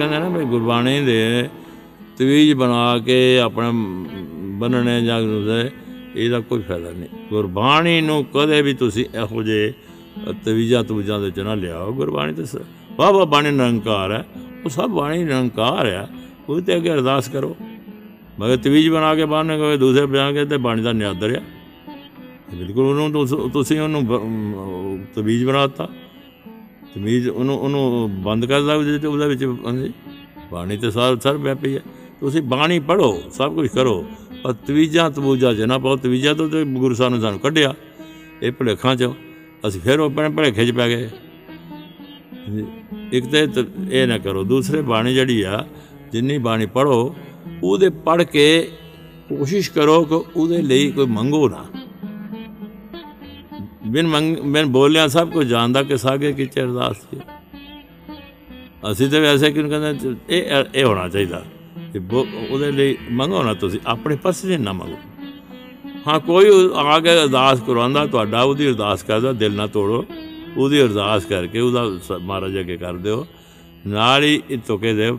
ਕਹਿੰਦੇ ਨਾ ਵੀ ਗੁਰਬਾਣੀ ਦੇ ਤਵੀਜ ਬਣਾ ਕੇ ਆਪਣਾ ਬੰਨਣੇ ਜਾਂ ਉਹਦੇ ਇਹਦਾ ਕੋਈ ਫਾਇਦਾ ਨਹੀਂ। ਗੁਰਬਾਣੀ ਨੂੰ ਕਦੇ ਵੀ ਤੁਸੀਂ ਇਹੋ ਜੇ ਤਵੀਜਾਂ ਤਵੀਜਾਂ ਦੇ ਚ ਨਾ ਲਿਆਓ। ਗੁਰਬਾਣੀ ਤੇ ਵਾਹ ਵਾਹ ਬਾਣੀ ਨਿਰੰਕਾਰ ਹੈ। ਉਹ ਸਭ ਬਾਣੀ ਨਿਰੰਕਾਰ ਹੈ। ਉਹ ਤੇ ਅੱਗੇ ਅਰਦਾਸ ਕਰੋ। ਮਗਰ ਤਵੀਜ ਬਣਾ ਕੇ ਬਾਹਰ ਨਿਕਲੇ ਦੂਸਰੇ ਬਿਆਨ ਕੇ ਤੇ ਬਾਣੀ ਦਾ ਨਿਆਦਰ ਆ। ਬਿਲਕੁਲ ਉਹਨੂੰ ਤੁਸ- ਤੁਸੀਂ ਉਹਨੂੰ ਬ- ਅਮ, ਤਵੀਜ ਬਣਾਤਾ ਤਮੀਜ਼ ਉਹਨੂੰ ਉਹਨੂੰ ਬੰਦ ਕਰ ਦਿਓ ਉਹਦੇ ਉਹਦੇ ਵਿੱਚ, ਹਾਂਜੀ। ਬਾਣੀ ਤੇ ਸਾਰ, ਸਰ ਵਿਆਪੀ ਹੈ। ਤੁਸੀਂ ਬਾਣੀ ਪੜੋ ਸਭ ਕੁਝ ਕਰੋ, ਪਰ ਤਵੀਜਾਂ ਤਬੂਜਾ ਚ ਨਾ ਪਾਓ, ਤਵੀਜਾਂ ਤੋਂ ਤੇ ਗੁਰੂ ਸਾਹਿਬ ਨੇ ਸਾਨੂੰ ਕੱਢਿਆ। ਇਹ ਭੁਲੇਖਾਂ ਚ ਅਸੀਂ ਫਿਰ ਆਪਣੇ ਭੁਲੇਖੇ ਚ ਪੈ ਗਏ। ਹਾਂਜੀ। ਇੱਕ ਤੇ ਤ- ਇਹ ਨਾ ਕਰੋ, ਦੂਸਰੇ ਬਾਣੀ ਜਿਹੜੀ ਆ, ਜਿੰਨੀ ਬਾਣੀ ਪੜੋ ਉਹਦੇ ਪੜ ਕੇ ਕੋਸ਼ਿਸ਼ ਕਰੋ ਕਿ ਉਹਦੇ ਲਈ ਕੋਈ ਮੰਗੋ ਨਾ। ਬਿਨ ਮੰਗ, ਬਿਨ ਬੋਲਿਆ ਸਭ ਕੁਝ ਜਾਣਦਾ ਕਿ ਸਾਗੇ ਕੀ ਅਰਦਾਸ ਸੀ। ਅਸੀਂ ਤਾਂ ਵੈਸੇ ਕਿਉਂ ਕਹਿੰਦੇ ਇਹ ਇਹ ਹੋਣਾ ਚਾਹੀਦਾ ਕਿ ਬੋ- ਉਹਦੇ ਲਈ ਮੰਗੋ ਨਾ ਤੁਸੀਂ, ਆਪਣੇ ਪਾਸੇ ਨਾ ਮੰਗੋ। ਹਾਂ, ਕੋਈ ਆ ਕੇ ਅਰਦਾਸ ਕਰਵਾਉਂਦਾ ਤੁਹਾਡਾ ਉਹਦੀ ਅਰਦਾਸ ਕਰਦਾ, ਦਿਲ ਨਾ ਤੋੜੋ। ਉਹਦੀ ਅਰਦਾਸ ਕਰਕੇ ਉਹਦਾ ਸ- ਮਹਾਰਾਜ ਅੱਗੇ ਕਰ ਦਿਓ। ਨਾਲ ਹੀ ਇਹ ਤੁਕੇ ਦੇ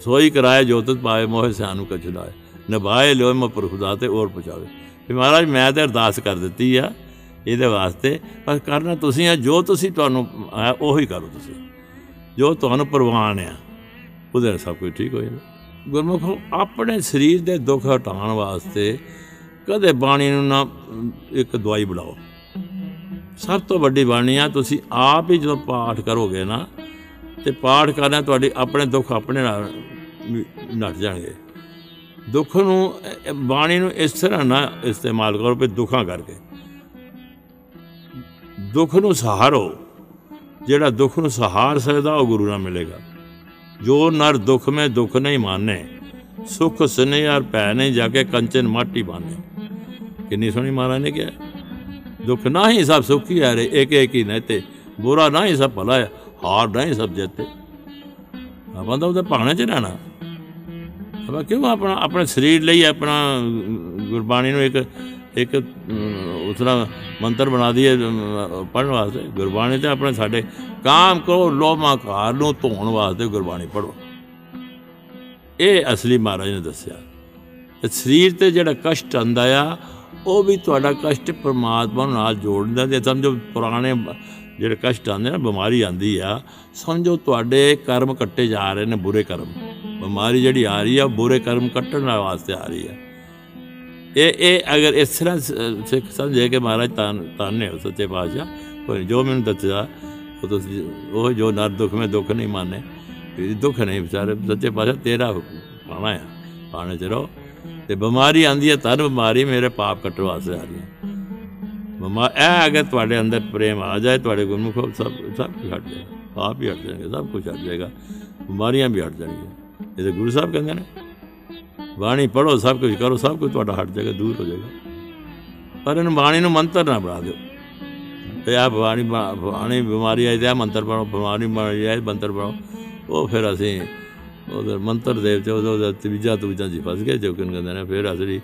ਸੋਈ ਕਰਾਏ ਜੋਤਤ ਪਾਏ ਮੋਹ ਸਿਆਨੂੰ ਕਛ ਲਾਏ ਨਿਭਾਏ ਲੋਇ ਮ ਪ੍ਰਖੁਦਾ ਤੇ ਔਰ ਪਹੁੰਚਾਵੇ। ਵੀ ਮਹਾਰਾਜ ਮੈਂ ਤੇ ਅਰਦਾਸ ਕਰ ਦਿੱਤੀ ਆ ਇਹਦੇ ਵਾਸਤੇ ਪਰ ਕਰਨਾ ਤੁਸੀਂ ਆ ਜੋ ਤੁਸੀਂ ਤੁਹਾਨੂੰ ਆ ਉਹੀ ਕਰੋ ਤੁਸੀਂ। ਜੋ ਤੁਹਾਨੂੰ ਪ੍ਰਵਾਨ ਆ ਉਹਦੇ ਨਾਲ ਸਭ ਕੁਝ ਠੀਕ ਹੋ ਜਾਣਾ ਗੁਰਮੁਖੋ ਆਪਣੇ ਸਰੀਰ ਦੇ ਦੁੱਖ ਹਟਾਉਣ ਵਾਸਤੇ ਕਦੇ ਬਾਣੀ ਨੂੰ ਨਾ ਅਮ, ਇੱਕ ਦਵਾਈ ਬਣਾਓ। ਸਭ ਤੋਂ ਵੱਡੀ ਬਾਣੀ ਆ ਤੁਸੀਂ ਆਪ ਹੀ ਜਦੋਂ ਪਾਠ ਕਰੋਗੇ ਨਾ ਤੇ ਪਾਠ ਕਰਨਾ ਤੁਹਾਡੇ ਆਪਣੇ ਦੁੱਖ ਆਪਣੇ ਨਾਲ ਵੀ ਨੱਟ ਜਾਣਗੇ। ਦੁੱਖ ਨੂੰ ਅ, ਅ, ਬਾਣੀ ਨੂੰ ਇਸ ਤਰ੍ਹਾਂ ਨਾ ਇਸਤੇਮਾਲ ਕਰੋ ਵੀ ਦੁੱਖਾਂ ਕਰਕੇ। ਦੁੱਖ ਨੂੰ ਸਹਾਰੋ। ਜਿਹੜਾ ਦੁੱਖ ਨੂੰ ਸਹਾਰ ਸਕਦਾ ਉਹ ਗੁਰੂ ਨਾਲ ਮਿਲੇਗਾ। ਜੋ ਨਰ ਦੁੱਖ ਮੈਂ ਦੁੱਖ ਨਹੀਂ ਮਾਨੇ ਸੁਖ ਸਨੇ ਔਰ ਭੈ ਨਹੀਂ ਜਾ ਕੇ ਕੰਚਨ ਮਾਟੀ ਬਾਨੇ। ਕਿੰਨੀ ਸੋਹਣੀ ਮਹਾਰਾਜ ਨੇ ਕਿਹਾ। ਦੁੱਖ ਨਾ ਹੀ ਸਭ ਸੁਖੀ ਹੈ ਰੇ ਇੱਕ ਇੱਕ ਹੀ ਨਹਤੇ ਬੁਰਾ ਨਾ ਹੀ ਸਭ ਭਲਾ ਹੈ ਹਾਰ ਨਾ ਹੀ ਸਭ ਜਿੱਤੇ। ਆਪਾਂ ਤਾਂ ਉਹਦੇ ਭਾਣੇ ਚ ਰਹਿਣਾ। ਆਪਾਂ ਕਿਉਂ ਆਪਣਾ ਆਪਣੇ ਸਰੀਰ ਲਈ ਆਪਣਾ ਅਮ, ਗੁਰਬਾਣੀ ਨੂੰ ਇੱਕ ਇੱਕ ਅਮ, ਉਸ ਤਰ੍ਹਾਂ ਮੰਤਰ ਬਣਾ ਦਈਏ ਪੜਨ ਵਾਸਤੇ। ਗੁਰਬਾਣੀ ਤੇ ਆਪਣੇ ਸਾਡੇ ਕਾਮ ਕੋ ਲੋਮਾ ਘਾਰ ਨੂੰ ਧੋਣ ਵਾਸਤੇ ਗੁਰਬਾਣੀ ਪੜੋ ਇਹ ਅਸਲੀ ਮਹਾਰਾਜ ਨੇ ਦੱਸਿਆ। ਤੇ ਸਰੀਰ ਤੇ ਜਿਹੜਾ ਕਸ਼ਟ ਆਂਦਾ ਆ ਉਹ ਵੀ ਤੁਹਾਡਾ ਕਸ਼ਟ ਪ੍ਰਮਾਤਮਾ ਨਾਲ ਜੋੜਦਾ ਤੇ ਸਮਝੋ ਪੁਰਾਣੇ ਬ- ਜਿਹੜੇ ਕਸ਼ਟ ਆਉਂਦੇ ਨਾ ਬਿਮਾਰੀ ਆਂਦੀ ਆ ਸਮਝੋ ਤੁਹਾਡੇ ਕਰਮ ਕੱਟੇ ਜਾ ਰਹੇ ਨੇ ਬੁਰੇ ਕਰਮ। ਬਿਮਾਰੀ ਜਿਹੜੀ ਆ ਰਹੀ ਆ ਉਹ ਬੁਰੇ ਕਰਮ ਕੱਟਣ ਵਾਸਤੇ ਆ ਰਹੀ ਆ ਇਹ ਇਹ ਅਗਰ ਇਸ ਤਰ੍ਹਾਂ ਸ- ਸਿੱਖ ਸਮਝੇ ਕਿ ਮਹਾਰਾਜ ਤਾਂ ਤਾਨੇ ਹੋ ਸੱਚੇ ਪਾਤਸ਼ਾਹ ਕੋਈ ਜੋ ਮੈਨੂੰ ਦੱਸਿਆ ਉਹ ਤੁਸੀਂ ਉਹ ਜੋ ਨਰ ਦੁੱਖ ਮੈਂ ਦੁੱਖ ਨਹੀਂ ਮਾਨੇ ਇਹ ਦੁੱਖ ਨਹੀਂ ਵਿਚਾਰੇ ਸੱਚੇ ਪਾਤਸ਼ਾਹ ਤੇਰਾ ਪਾਣਾ ਆ ਪਾਣੇ ਚ ਰਹੋ ਤੇ ਬਿਮਾਰੀ ਆਂਦੀ ਹੈ ਤਨ ਬਿਮਾਰੀ ਮੇਰੇ ਪਾਪ ਕੱਟਣ ਵਾਸਤੇ ਆ ਰਹੀ ਹੈ ਮਮਾ ਇਹ ਅਗਰ ਤੁਹਾਡੇ ਅੰਦਰ ਪ੍ਰੇਮ ਆ ਜਾਏ ਤੁਹਾਡੇ ਗੁਰਮੁਖ ਸਭ ਸਭ ਕੁਝ ਹਟ ਜਾਏਗਾ ਪਾਪ ਹੀ ਹਟ ਜਾਣਗੇ ਸਭ ਕੁਝ ਹਟ ਜਾਏਗਾ ਬਿਮਾਰੀਆਂ ਵੀ ਹਟ ਜਾਣਗੀਆਂ ਇਹ ਤਾਂ ਗੁਰੂ ਸਾਹਿਬ ਕਹਿੰਦੇ ਨੇ। ਬਾਣੀ ਪੜੋ ਸਭ ਕੁਝ ਕਰੋ, ਸਭ ਕੁਝ ਤੁਹਾਡਾ ਹਟ ਜਾਏਗਾ ਦੂਰ ਹੋ ਜਾਏਗਾ। ਪਰ ਇਹਨੂੰ ਬਾਣੀ ਨੂੰ ਮੰਤਰ ਨਾ ਬਣਾ ਦਿਓ। ਤੇ ਆ ਬਾਣੀ ਬਣਾ- ਬਾਣੀ ਬਿਮਾਰੀ ਆਈ ਤੇ ਆ ਮੰਤਰ ਪੜੋ ਬਿਮਾਰੀ ਬਿਮਾਰੀ ਆਈ ਮੰਤਰ ਪੜੋ ਉਹ ਫਿਰ ਅਸੀਂ ਉਹਦੇ ਮੰਤਰ ਦੇ ਵਿੱਚ ਉਹਦਾ ਤਵੀਜਾ ਤਵੀਜਾ ਜੀ ਫਸ ਗਏ, ਜੋ ਕਿ ਕਹਿੰਦੇ ਨੇ, ਫਿਰ ਅਸਲੀ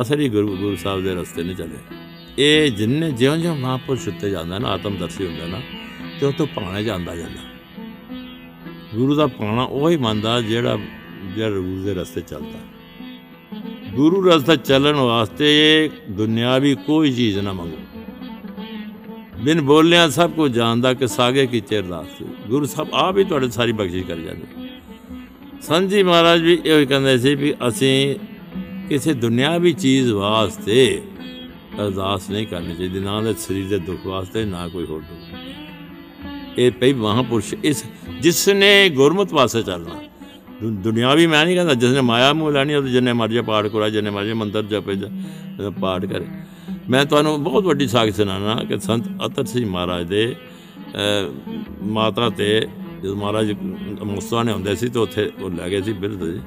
ਅਸਲੀ ਗੁਰੂ ਗੁਰੂ ਸਾਹਿਬ ਦੇ ਰਸਤੇ ਨਹੀਂ ਚੱਲੇ। ਇਹ ਜਿੰਨੇ ਜਿਉਂ ਜਿਉਂ ਮਹਾਂਪੁਰਸ਼ ਉੱਤੇ ਜਾਂਦਾ ਨਾ, ਆਤਮਦਰਸ਼ੀ ਹੁੰਦਾ ਨਾ, ਤੇ ਉਹ ਤੋਂ ਪਾਣੇ ਜਾਂਦਾ ਜਾਂਦਾ। ਗੁਰੂ ਦਾ ਪਾਣਾ ਉਹ ਹੀ ਮੰਨਦਾ ਜਿਹੜਾ ਜਿਹੜਾ ਗੁਰੂ ਦੇ ਰਸਤੇ ਚੱਲਦਾ। ਗੁਰੂ ਰਸਤੇ ਚੱਲਣ ਵਾਸਤੇ ਦੁਨਿਆਵੀ ਕੋਈ ਚੀਜ਼ ਨਾ ਮੰਗੋ। ਬਿਨ ਬੋਲਿਆ ਸਭ ਕੁਝ ਜਾਣਦਾ ਕਿ ਸਾਗੇ ਕੀ ਅਰਦਾਸ ਗੁਰੂ ਸਾਹਿਬ ਆਪ ਹੀ ਤੁਹਾਡੇ ਸਾਰੀ ਬਖਸ਼ਿਸ਼ ਕਰ ਜਾਂਦੇ। ਸੰਜੀ ਮਹਾਰਾਜ ਵੀ ਇਹੋ ਹੀ ਕਹਿੰਦੇ ਸੀ ਵੀ ਅਸੀਂ ਕਿਸੇ ਦੁਨਿਆਵੀ ਚੀਜ਼ ਵਾਸਤੇ ਅਰਦਾਸ ਨਹੀਂ ਕਰਨੀ ਚਾਹੀਦੀ, ਨਾ ਦੇ ਸਰੀਰ ਦੇ ਦੁੱਖ ਵਾਸਤੇ, ਨਾ ਕੋਈ ਹੋਰ ਦੁੱਖ। ਇਹ ਪਈ ਮਹਾਪੁਰਸ਼ ਇਸ ਜਿਸ ਨੇ ਗੁਰਮਤ ਵਾਸਤੇ ਚੱਲਣਾ। ਦੁ- ਦੁਨਿਆਵੀ ਮੈਂ ਨਹੀਂ ਕਹਿੰਦਾ ਜਿਸ ਨੇ ਮਾਇਆ ਮੂਹ ਲੈਣੀ ਉਹ ਜਿੰਨੇ ਮਰਜ਼ੀ ਪਾਠ ਕਰਾ ਜਿੰਨੇ ਮਰਜ਼ੀ ਮੰਤਰ ਜਪੇ ਜ- ਪਾਠ ਕਰੇ। ਮੈਂ ਤੁਹਾਨੂੰ ਬਹੁਤ ਵੱਡੀ ਸਾਖ ਸੁਣਾਉਣਾ ਕਿ ਸੰਤ ਅਤਰ ਸਿੰਘ ਮਹਾਰਾਜ ਦੇ ਅਹ, ਮਾਤਾ ਤੇ ਜਦੋਂ ਮਹਾਰਾਜ ਮੁਸਤਫਾ ਨੇ ਹੁੰਦੇ ਸੀ ਤੇ ਉੱਥੇ ਉਹ ਲੈ ਗਏ ਸੀ ਬਿਰਧ ਜੀ।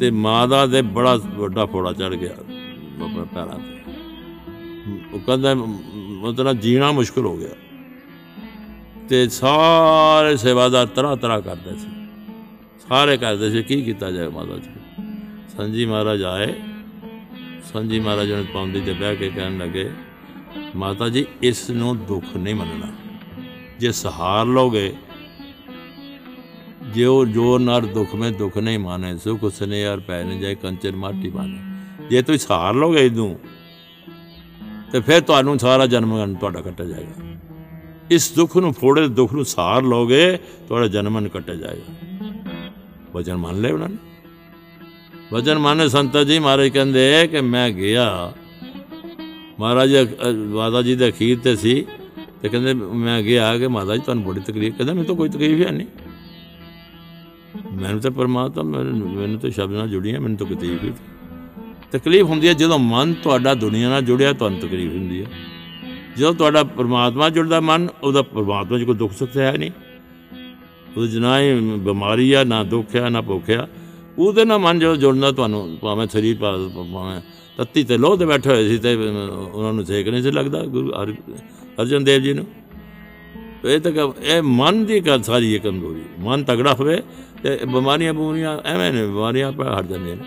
ਤੇ ਮਾਤਾ ਦੇ ਬੜਾ ਵੱਡਾ ਫੋੜਾ ਚੜ ਗਿਆ ਆਪਣੇ ਪੈਰਾਂ ਤੇ। ਉਹ ਕਹਿੰਦਾ ਮਤਲਬ ਜੀਣਾ ਮੁਸ਼ਕਲ ਹੋ ਗਿਆ। ਤੇ ਸਾਰੇ ਸੇਵਾਦਾਰ ਤਰ੍ਹਾਂ ਤਰ੍ਹਾਂ ਕਰਦੇ ਸੀ। ਸਾਰੇ ਕਰਦੇ ਸੀ, ਕੀ ਕੀਤਾ ਜਾਏ ਮਾਤਾ ਜੀ? ਸੰਜੀ ਮਹਾਰਾਜ ਆਏ। ਸੰਜੀ ਮਹਾਰਾਜ ਨੇ ਪੌਂਦੀ ਤੇ ਬਹਿ ਕੇ ਕਹਿਣ ਲੱਗੇ, ਮਾਤਾ ਜੀ, ਇਸ ਨੂੰ ਦੁੱਖ ਨਹੀਂ ਮੰਨਣਾ। ਜੇ ਸਹਾਰ ਲੋਗੇ ਜਿਉ ਜੋ ਨਰ ਦੁਖ ਮੈਂ ਦੁਖ ਨਹੀਂ ਮਾਨੇ ਸੁਖ ਸਨੇ ਯਾਰ ਪੈ ਨ ਜਾਏ ਕੰਚਨ ਮਾਟੀ ਬਾਨੇ। ਜੇ ਤੁਸੀਂ ਸਹਾਰ ਲੋਗੇ ਇਦੋਂ ਤੇ ਫਿਰ ਤੁਹਾਨੂੰ ਸਾਰਾ ਜਨਮ ਤੁਹਾਡਾ ਕੱਟਿਆ ਜਾਏਗਾ। ਇਸ ਦੁੱਖ ਨੂੰ ਫੋੜੇ, ਦੁੱਖ ਨੂੰ ਸਹਾਰ ਲੋਗੇ ਤੁਹਾਡਾ ਜਨਮਨ ਕੱਟਿਆ ਜਾਏਗਾ। ਵਚਨ ਮੰਨ ਲਿਆ ਉਹਨਾਂ ਨੇ? ਵਚਨ ਮੰਨੇ ਸੰਤ ਜੀ ਮਹਾਰਾਜ ਕਹਿੰਦੇ ਕਿ ਮੈਂ ਗਿਆ। ਮਹਾਰਾਜ ਮਾਤਾ ਜੀ ਦੇ ਅਖੀਰ ਤੇ ਸੀ ਤੇ ਕਹਿੰਦੇ ਮੈਂ ਗਿਆ ਕਿ ਮਾਤਾ ਜੀ ਤੁਹਾਨੂੰ ਬੜੀ ਤਕਲੀਫ, ਕਹਿੰਦਾ ਮੈਨੂੰ ਤਾਂ ਕੋਈ ਤਕਲੀਫ ਹੈ ਨਹੀਂ ਮੈਨੂੰ ਤਾਂ ਪਰਮਾਤਮਾ ਮੈਨੂੰ ਮੈਨੂੰ ਤਾਂ ਸ਼ਬਦ ਨਾਲ ਜੁੜੀਆਂ, ਮੈਨੂੰ ਤਾਂ ਤਕਲੀਫ ਹੀ ਤਕਲੀਫ ਹੁੰਦੀ ਹੈ ਜਦੋਂ ਮਨ ਤੁਹਾਡਾ ਦੁਨੀਆ ਨਾਲ ਜੁੜਿਆ, ਤੁਹਾਨੂੰ ਤਕਲੀਫ ਹੁੰਦੀ ਹੈ। ਜਦੋਂ ਤੁਹਾਡਾ ਪਰਮਾਤਮਾ ਜੁੜਦਾ ਮਨ, ਉਹਦਾ ਪਰਮਾਤਮਾ 'ਚ ਕੋਈ ਦੁੱਖ ਸੁੱਖ ਹੈ ਨਹੀਂ। ਉਹ ਨਾ ਹੀ ਬਿਮਾਰੀ ਆ, ਨਾ ਦੁੱਖ ਆ, ਨਾ ਭੁੱਖ ਆ। ਉਹਦੇ ਨਾਲ ਮਨ ਜਦੋਂ ਜੁੜਦਾ ਤੁਹਾਨੂੰ, ਭਾਵੇਂ ਸਰੀਰ ਭਾਵੇਂ ਤੱਤੀ ਤੇ ਲੋਹ ਤੇ ਬੈਠੇ ਹੋਏ ਸੀ ਤੇ ਉਹਨਾਂ ਨੂੰ ਸੇਕ ਨਹੀਂ ਸੀ ਲੱਗਦਾ, ਗੁਰੂ ਅਰਜਨ ਦੇਵ ਜੀ ਨੂੰ। ਇਹ ਤਾਂ ਇਹ ਮਨ ਦੀ ਗੱਲ ਸਾਰੀ ਇਹ ਕਮਜ਼ੋਰੀ। ਮਨ ਤਗੜਾ ਹੋਵੇ ਤੇ ਬਿਮਾਰੀਆਂ ਬੂਰੀਆਂ ਐਵੇਂ ਨੇ, ਬਿਮਾਰੀਆਂ ਪਰ ਹਟ ਜਾਂਦੀਆਂ ਨੇ।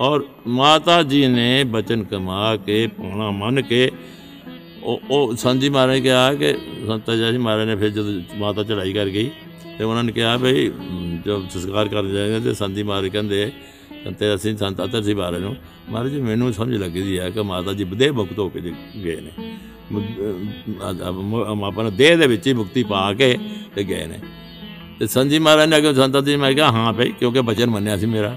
ਔਰ ਮਾਤਾ ਜੀ ਨੇ ਬਚਨ ਕਮਾ ਕੇ, ਪਾਉਣਾ ਮੰਨ ਕੇ ਉਹ ਉਹ ਸੰਜੀ ਮਹਾਰਾਜ ਕਿਹਾ ਕਿ ਸੰਤ ਜੀ ਮਹਾਰਾਜ ਨੇ ਫਿਰ ਜਦੋਂ ਮਾਤਾ ਚੜਾਈ ਕਰ ਗਈ ਤੇ ਉਹਨਾਂ ਨੇ ਕਿਹਾ ਭਈ ਜਦ ਸੰਸਕਾਰ ਕਰਨ ਜਾਏਗਾ ਤੇ ਸੰਜੀ ਮਹਾਰਾਜ ਕਹਿੰਦੇ ਤੇ ਅਸੀਂ ਸੰਤ ਅਤਰ ਸੀ ਮਹਾਰਾਜ ਨੂੰ ਮਹਾਰਾਜ ਜੀ ਮੈਨੂੰ ਸਮਝ ਲੱਗੀ ਹੈ ਕਿ ਮਾਤਾ ਜੀ ਬਦੇ ਮੁਕਤ ਹੋ ਕੇ ਗਏ ਨੇ ਆਪਣਾ ਦੇਹ ਦੇ ਵਿੱਚ ਹੀ ਮੁਕਤੀ ਪਾ ਕੇ ਤੇ ਗਏ ਨੇ ਤੇ ਸੰਜੀ ਮਹਾਰਾਜ ਨੇ ਅਗੇ ਸੰਤ ਜੀ ਮੈਂ ਕਿਹਾ ਹਾਂ ਭਈ ਕਿਉਂਕਿ ਬਚਨ ਮੰਨਿਆ ਸੀ ਮੇਰਾ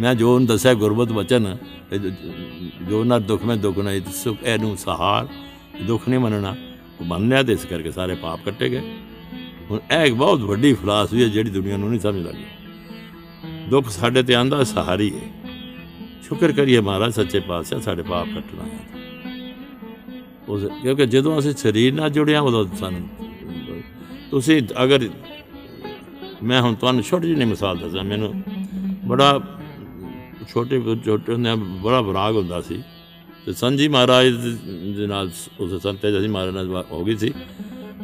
ਮੈਂ ਜੋ ਉਹਨੂੰ ਦੱਸਿਆ ਗੁਰਬਤ ਬਚਨ ਜੋ ਨਾ ਦੁੱਖ ਮੈਂ ਦੁੱਖ ਨਹੀਂ ਸੁਖ ਇਹਨੂੰ ਸਹਾਰ ਦੁੱਖ ਨਹੀਂ ਮੰਨਣਾ। ਉਹ ਮੰਨਿਆ ਤੇ ਇਸ ਕਰਕੇ ਸਾਰੇ ਪਾਪ ਕੱਟੇ ਗਏ। ਹੁਣ ਇਹ ਇੱਕ ਬਹੁਤ ਵੱਡੀ ਫਲਸਫੀ ਹੈ ਜਿਹੜੀ ਦੁਨੀਆ ਨੂੰ ਨਹੀਂ ਸਮਝ ਲੱਗੀ ਦੁੱਖ ਸਾਡੇ ਤੇ ਆਂਦਾ ਸਹਾਰੀ ਹੈ। ਸ਼ੁਕਰ ਕਰੀਏ ਮਹਾਰਾਜ, ਸੱਚੇ ਪਾਤਸ਼ਾਹ ਸਾਡੇ ਪਾਪ ਕੱਟਣਾ ਹੈ ਉਸ ਕਿਉਂਕਿ ਜਦੋਂ ਅਸੀਂ ਸਰੀਰ ਨਾਲ ਜੁੜਿਆ, ਉਦੋਂ ਸਾਨੂੰ ਤੁਸੀਂ ਅਗਰ ਮੈਂ ਹੁਣ ਤੁਹਾਨੂੰ ਛੋਟੀ ਜਿਹੀ ਮਿਸਾਲ ਦੱਸਾਂ, ਮੈਨੂੰ ਬੜਾ ਛੋਟੇ ਛੋਟੇ ਹੁੰਦੇ ਬੜਾ ਵਿਰਾਗ ਹੁੰਦਾ ਸੀ। ਤੇ ਸੰਜੀ ਮਹਾਰਾਜ ਦੇ ਨਾਲ ਉਸ ਸੰਤੇ ਜੀ ਮਹਾਰਾਜ ਨਾਲ ਹੋ ਗਈ ਸੀ।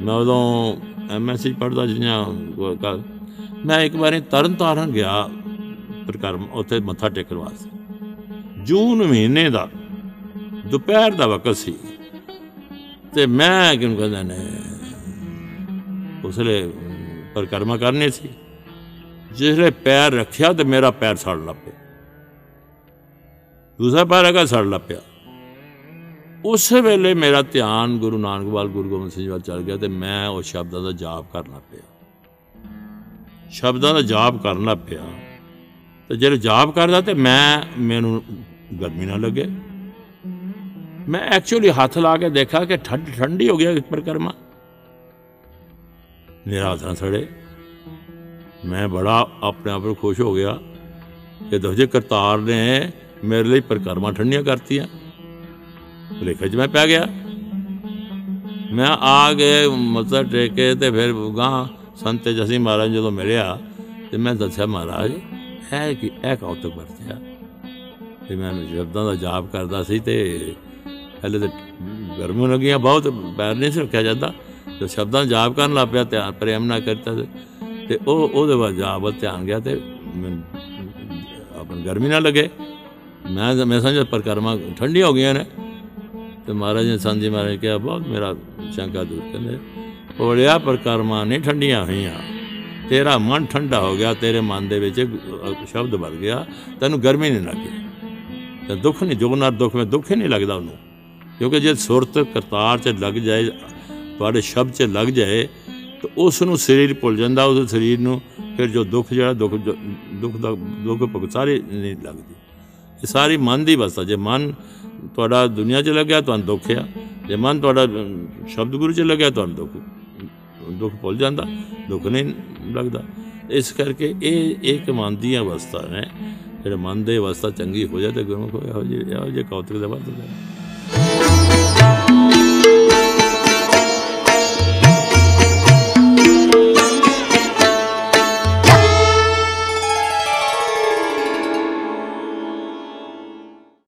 ਮੈਂ ਉਦੋਂ ਐਮਐਸਸੀ ਪੜਦਾ ਜਿਹਾ ਮੈਂ ਇੱਕ ਵਾਰੀ ਤਰਨ ਤਾਰਨ ਗਿਆ ਪ੍ਰਕਰਮ ਉੱਥੇ ਮੱਥਾ ਟੇਕਣ ਵਾਸਤੇ। ਜੂਨ ਮਹੀਨੇ ਦਾ, ਦੁਪਹਿਰ ਦਾ ਵਕਤ ਸੀ। ਤੇ ਮੈਂ ਕਿਉਂ ਕਹਿੰਦਾ ਨੇ, ਉਸਲੇ ਪਰਕਰਮਾ ਕਰਨੇ ਸੀ। ਜਿਸਲੇ ਪੈਰ ਰੱਖਿਆ ਤੇ ਮੇਰਾ ਪੈਰ ਸੜ ਲੱਗ ਪਿਆ ਦੂਸਰਾ ਪੈਰ ਅਗਾ ਸੜ ਲੱਗ ਪਿਆ ਉਸ ਵੇਲੇ ਮੇਰਾ ਧਿਆਨ ਗੁਰੂ ਨਾਨਕਵਾਲ ਗੁਰੂ ਗੋਬਿੰਦ ਸਿੰਘ ਜੀ ਵੱਲ ਚੱਲ ਗਿਆ ਤੇ ਮੈਂ ਉਹ ਸ਼ਬਦਾਂ ਦਾ ਜਾਪ ਕਰਨਾ ਪਿਆ। ਸ਼ਬਦਾਂ ਦਾ ਜਾਪ ਕਰਨਾ ਪਿਆ। ਤੇ ਜਦੋਂ ਜਾਪ ਕਰਦਾ ਤੇ ਮੈਂ, ਮੈਨੂੰ ਗਰਮੀ ਨਾ ਲੱਗੇ। ਮੈਂ ਐਕਚੁਅਲੀ ਹੱਥ ਲਾ ਕੇ ਦੇਖਾ ਕਿ ਠੰਡ, ਠੰਡੀ ਹੋ ਗਿਆ ਪਰਕਰਮਾ। ਮੇਰਾ ਹੱਥ ਨਾ ਸੜੇ। ਮੈਂ ਬੜਾ ਆਪਣੇ ਆਪ ਨੂੰ ਖੁਸ਼ ਹੋ ਗਿਆ ਕਿ ਦੋਜੇ ਕਰਤਾਰ ਨੇ ਮੇਰੇ ਲਈ ਪਰਕਰਮਾ ਠੰਡੀਆਂ ਕਰਤੀਆਂ। ਲੇਖੇ 'ਚ ਮੈਂ ਪੈ ਗਿਆ। ਮੈਂ ਆ ਕੇ ਮੱਥਾ ਟੇਕੇ ਤੇ ਫਿਰ ਗਾਂ ਸੰਤ ਜਸੀ ਮਹਾਰਾਜ ਜਦੋਂ ਮਿਲਿਆ ਤੇ ਮੈਂ ਦੱਸਿਆ, ਮਹਾਰਾਜ ਹੈ ਕਿ, ਇਹ ਕੌਤਕ ਵਰਤਿਆ? ਤੇ ਮੈਂ ਸ਼ਬਦਾਂ ਦਾ ਜਾਪ ਕਰਦਾ ਸੀ ਤੇ ਹਲੇ ਤੇ ਗਰਮੀ ਲੱਗੀਆਂ, ਬਹੁਤ ਪੈਰ ਨਹੀਂ ਸੀ ਰੱਖਿਆ ਜਾਂਦਾ। ਤੇ ਸ਼ਬਦਾਂ ਜਾਪ ਕਰਨ ਲੱਗ ਪਿਆ, ਧਿਆਨ, ਪ੍ਰੇਮ ਨਾਲ ਕਰਤਾ ਤੇ ਉਹ, ਉਹਦੇ ਬਾਅਦ ਜਾਪ ਵੱਲ ਧਿਆਨ ਗਿਆ ਤੇ ਆਪਣ ਗਰਮੀ ਨਾ ਲੱਗੇ। ਮੈਂ ਮੈਂ ਸਮਝਿਆ ਪਰਕਰਮਾ ਠੰਡੀ ਹੋ ਗਈਆਂ ਨੇ। ਤੇ ਮਹਾਰਾਜ ਨੇ ਸੰਜੀ ਮਹਾਰਾਜ ਕਿਹਾ, ਬਹੁਤ ਮੇਰਾ ਸ਼ੰਕਾ ਦੂਰ ਕਹਿੰਦੇ ਹੋੜਿਆ ਪਰਕਰਮਾ ਨਹੀਂ ਠੰਡੀਆਂ ਹੋਈਆਂ। ਤੇਰਾ ਮਨ ਠੰਡਾ ਹੋ ਗਿਆ, ਤੇਰੇ ਮਨ ਦੇ ਵਿੱਚ ਸ਼ਬਦ ਭਰ ਗਿਆ। ਤੈਨੂੰ ਗਰਮੀ ਨਹੀਂ ਲੱਗੀ। ਤੇ ਦੁੱਖ ਨਹੀਂ, ਜੋ ਨਾ ਦੁੱਖ ਵਿੱਚ ਦੁੱਖ ਹੀ ਨਹੀਂ ਲੱਗਦਾ ਉਹਨੂੰ। ਕਿਉਂਕਿ ਜੇ ਸੁਰਤ ਕਰਤਾਰ 'ਚ ਲੱਗ ਜਾਏ, ਤੁਹਾਡੇ ਸ਼ਬਦ 'ਚ ਲੱਗ ਜਾਏ, ਤਾਂ ਉਸ ਨੂੰ ਸਰੀਰ ਭੁੱਲ ਜਾਂਦਾ, ਉਸ ਸਰੀਰ ਨੂੰ ਫਿਰ ਜੋ ਦੁੱਖ ਜਿਹੜਾ, ਦੁੱਖ ਦੁੱਖ ਦਾ, ਦੁੱਖ ਭੁਗਤ ਸਾਰੇ ਨਹੀਂ ਲੱਗਦੀ। ਇਹ ਸਾਰੀ ਮਨ ਦੀ ਵਸਤਾ। ਜੇ ਮਨ ਤੁਹਾਡਾ ਦੁਨੀਆ 'ਚ ਲੱਗਿਆ ਤੁਹਾਨੂੰ ਦੁੱਖ ਆ। ਜੇ ਮਨ ਤੁਹਾਡਾ ਸ਼ਬਦ ਗੁਰੂ 'ਚ ਲੱਗਿਆ ਤੁਹਾਨੂੰ ਦੁੱਖ ਦੁੱਖ ਭੁੱਲ ਜਾਂਦਾ, ਦੁੱਖ ਨਹੀਂ ਲੱਗਦਾ। ਇਸ ਕਰਕੇ ਇਹ ਇੱਕ ਮਨ ਦੀ ਅਵਸਥਾ ਹੈ ਜਿਹੜੇ ਮਨ ਦੇ ਅਵਸਥਾ ਚੰਗੀ ਹੋ ਜਾਏ ਤੇ ਗੁਰਮੁਖ ਹੋਇਆ ਹੋ ਜੇ ਇਹੋ ਜਿਹੇ ਕੌਤਕ ਦਾ ਵਰਤ